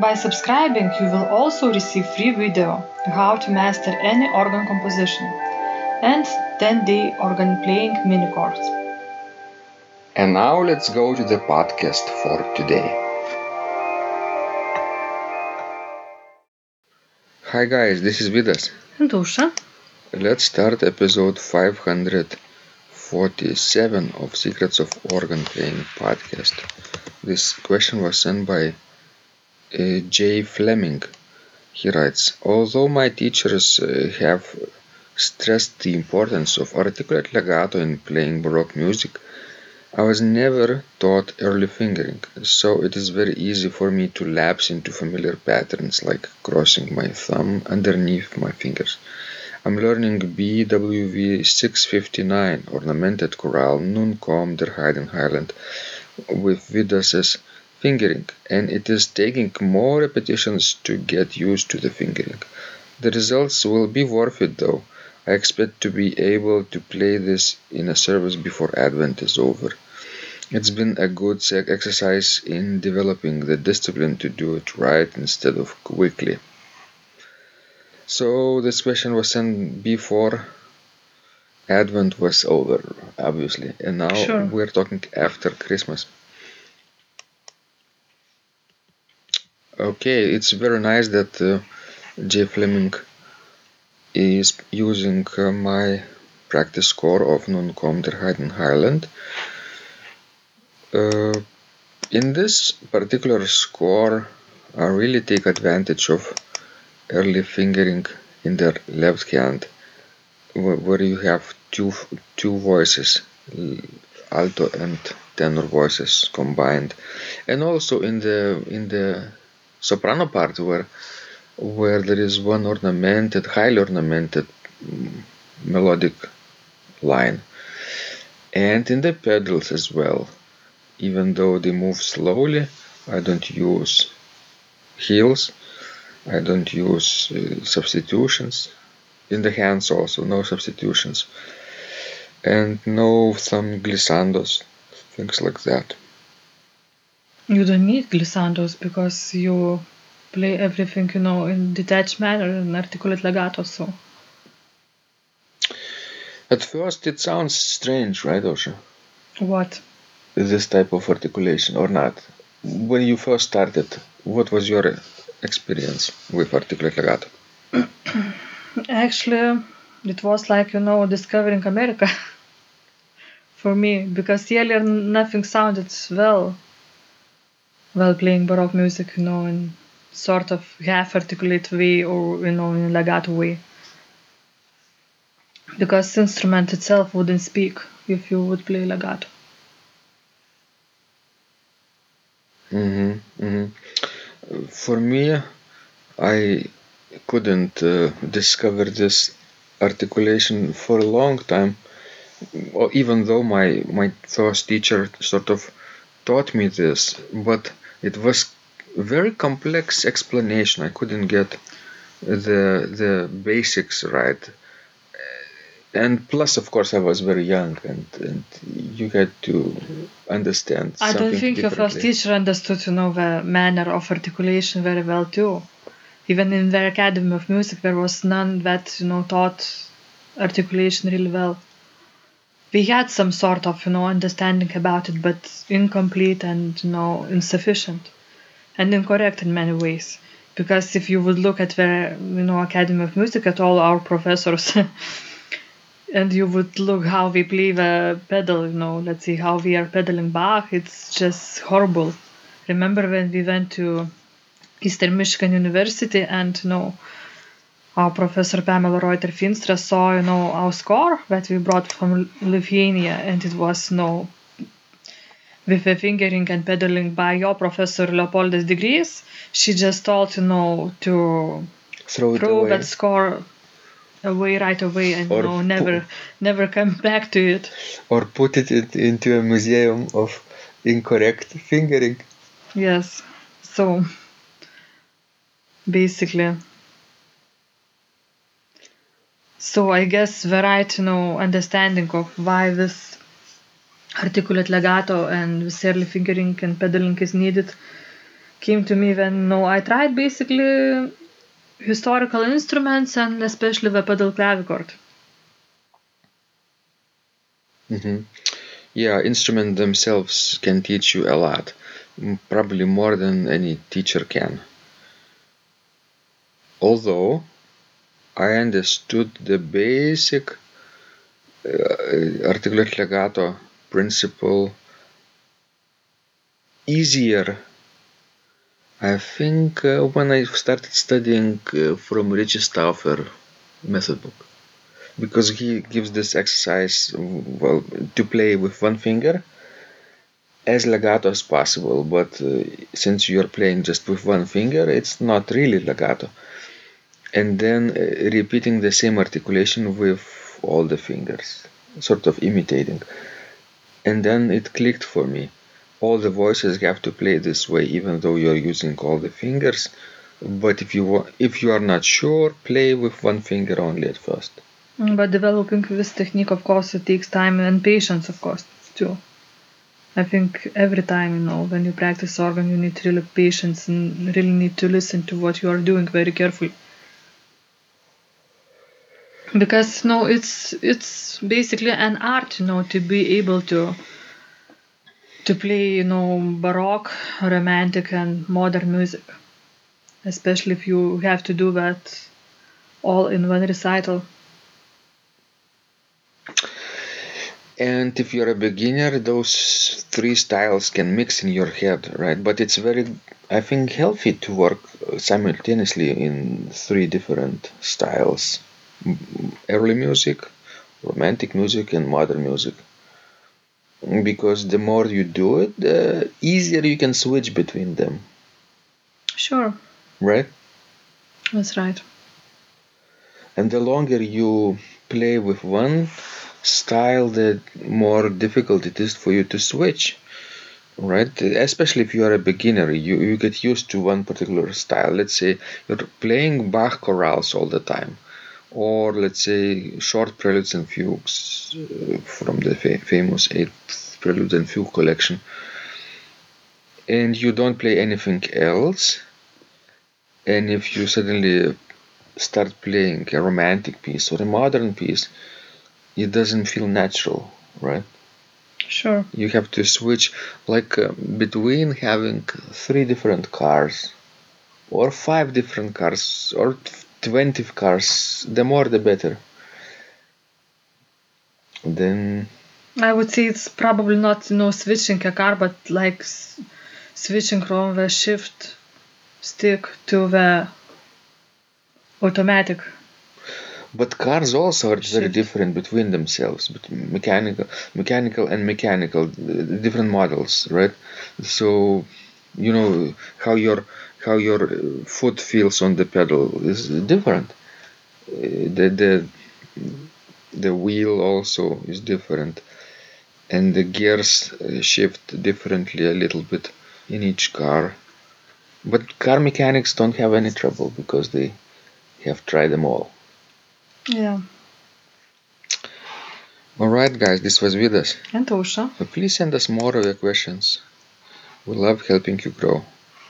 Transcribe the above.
By subscribing, you will also receive free video how to master any organ composition and 10-day organ playing mini course. And now let's go to the podcast for today. Hi guys, this is Vidas. And Aušra? Let's start episode 547 of Secrets of Organ Playing podcast. This question was sent by uh, Jay Fleming. He writes Although my teachers uh, have stressed the importance of articulate legato in playing Baroque music, I was never taught early fingering, so it is very easy for me to lapse into familiar patterns like crossing my thumb underneath my fingers. I'm learning BWV 659 ornamented chorale Nun komm der Heiden Heiland with Vidas's fingering, and it is taking more repetitions to get used to the fingering. The results will be worth it though. I expect to be able to play this in a service before Advent is over. It's been a good exercise in developing the discipline to do it right instead of quickly. So, this question was sent before Advent was over, obviously, and now Sure. we're talking after Christmas. Okay, it's very nice that uh, Jay Fleming is using uh, my practice score of Nun komm der Heiden Heiland. Uh, in this particular score, I really take advantage of early fingering in the left hand, where you have two two voices, alto and tenor voices combined, and also in the in the soprano part where where there is one ornamented, highly ornamented mm, melodic line, and in the pedals as well. Even though they move slowly, I don't use heels, I don't use uh, substitutions. In the hands also, no substitutions, and no thumb glissandos, things like that. You don't need glissandos because you play everything, you know, in detached manner and articulate legato, so. At first, it sounds strange, right, Aušra? What? This type of articulation, or not? When you first started, what was your experience with articulate legato? Actually, it was like, you know, discovering America for me because earlier nothing sounded well while playing Baroque music, you know, in sort of half articulate way or, you know, in legato way. Because the instrument itself wouldn't speak if you would play legato. hmm hmm For me, I couldn't uh, discover this articulation for a long time, even though my my first teacher sort of taught me this, but it was very complex explanation. I couldn't get the the basics right. And plus, of course, I was very young, and, and you had to understand. I don't think your first teacher understood, you know, the manner of articulation very well too. Even in the Academy of Music, there was none that, you know, taught articulation really well. We had some sort of, you know, understanding about it, but incomplete and, you know, insufficient and incorrect in many ways. because if you would look at the you know Academy of Music at all our professors and you would look how we play the pedal, you know, let's see how we are pedaling Bach, it's just horrible. Remember when we went to Eastern Michigan University and you know our professor Pamela Ruiter Feenstra saw, you know, our score that we brought from Lithuania and it was you know with the fingering and pedaling by your professor Leopoldas Digrys, she just told you know to Throw throw that score away right away and Or you know never never come back to it. Or put it in- into a museum of incorrect fingering. Yes. So basically so I guess the right you know understanding of why this articulate legato and this early fingering and pedaling is needed came to me when you know, I tried basically historical instruments and especially the pedal clavichord. hmm Yeah, instruments themselves can teach you a lot, probably more than any teacher can. Although I understood the basic uh, articulate legato principle easier, I think, uh, when I started studying uh, from Ritchie Stauffer method book because he gives this exercise well to play with one finger as legato as possible but uh, since you're playing just with one finger it's not really legato and then uh, repeating the same articulation with all the fingers sort of imitating and then it clicked for me all the voices have to play this way even though you're using all the fingers but if you wa- if you are not sure play with one finger only at first Mm, But developing this technique, of course, it takes time and patience, of course, too. I think every time, you know, when you practice organ, you need really patience and really need to listen to what you are doing very carefully. Because no, it's it's basically an art, you know, to be able to to play, you know, baroque, romantic, and modern music. Especially if you have to do that all in one recital. And if you're a beginner, those three styles can mix in your head, right? But it's very, I think, healthy to work simultaneously in three different styles early music, romantic music, and modern music. Because the more you do it, the easier you can switch between them, Sure, right? that's right. And the longer you play with one style, the more difficult it is for you to switch. Right? Especially if you are a beginner, you, you get used to one particular style. Let's say you're playing Bach chorales all the time, or let's say short preludes and fugues uh, from the fa- famous Eighth Prelude and Fugue collection, and you don't play anything else. And if you suddenly start playing a romantic piece or a modern piece, it doesn't feel natural, right? Sure. You have to switch like uh, between having three different cars or five different cars or 20 cars, the more the better. Then I would say it's probably not you know switching a car, but like s- switching from the shift stick to the automatic. But cars also are very different between themselves, but mechanical, mechanical and mechanical, uh, different models, right? So, you know how your how your uh, foot feels on the pedal is different. Uh, The the the wheel also is different, and the gears uh, shift differently a little bit in each car. But car mechanics don't have any trouble because they have tried them all. Yeah. Alright, guys, this was Vidas. And. So please send us more of your questions. We love helping you grow.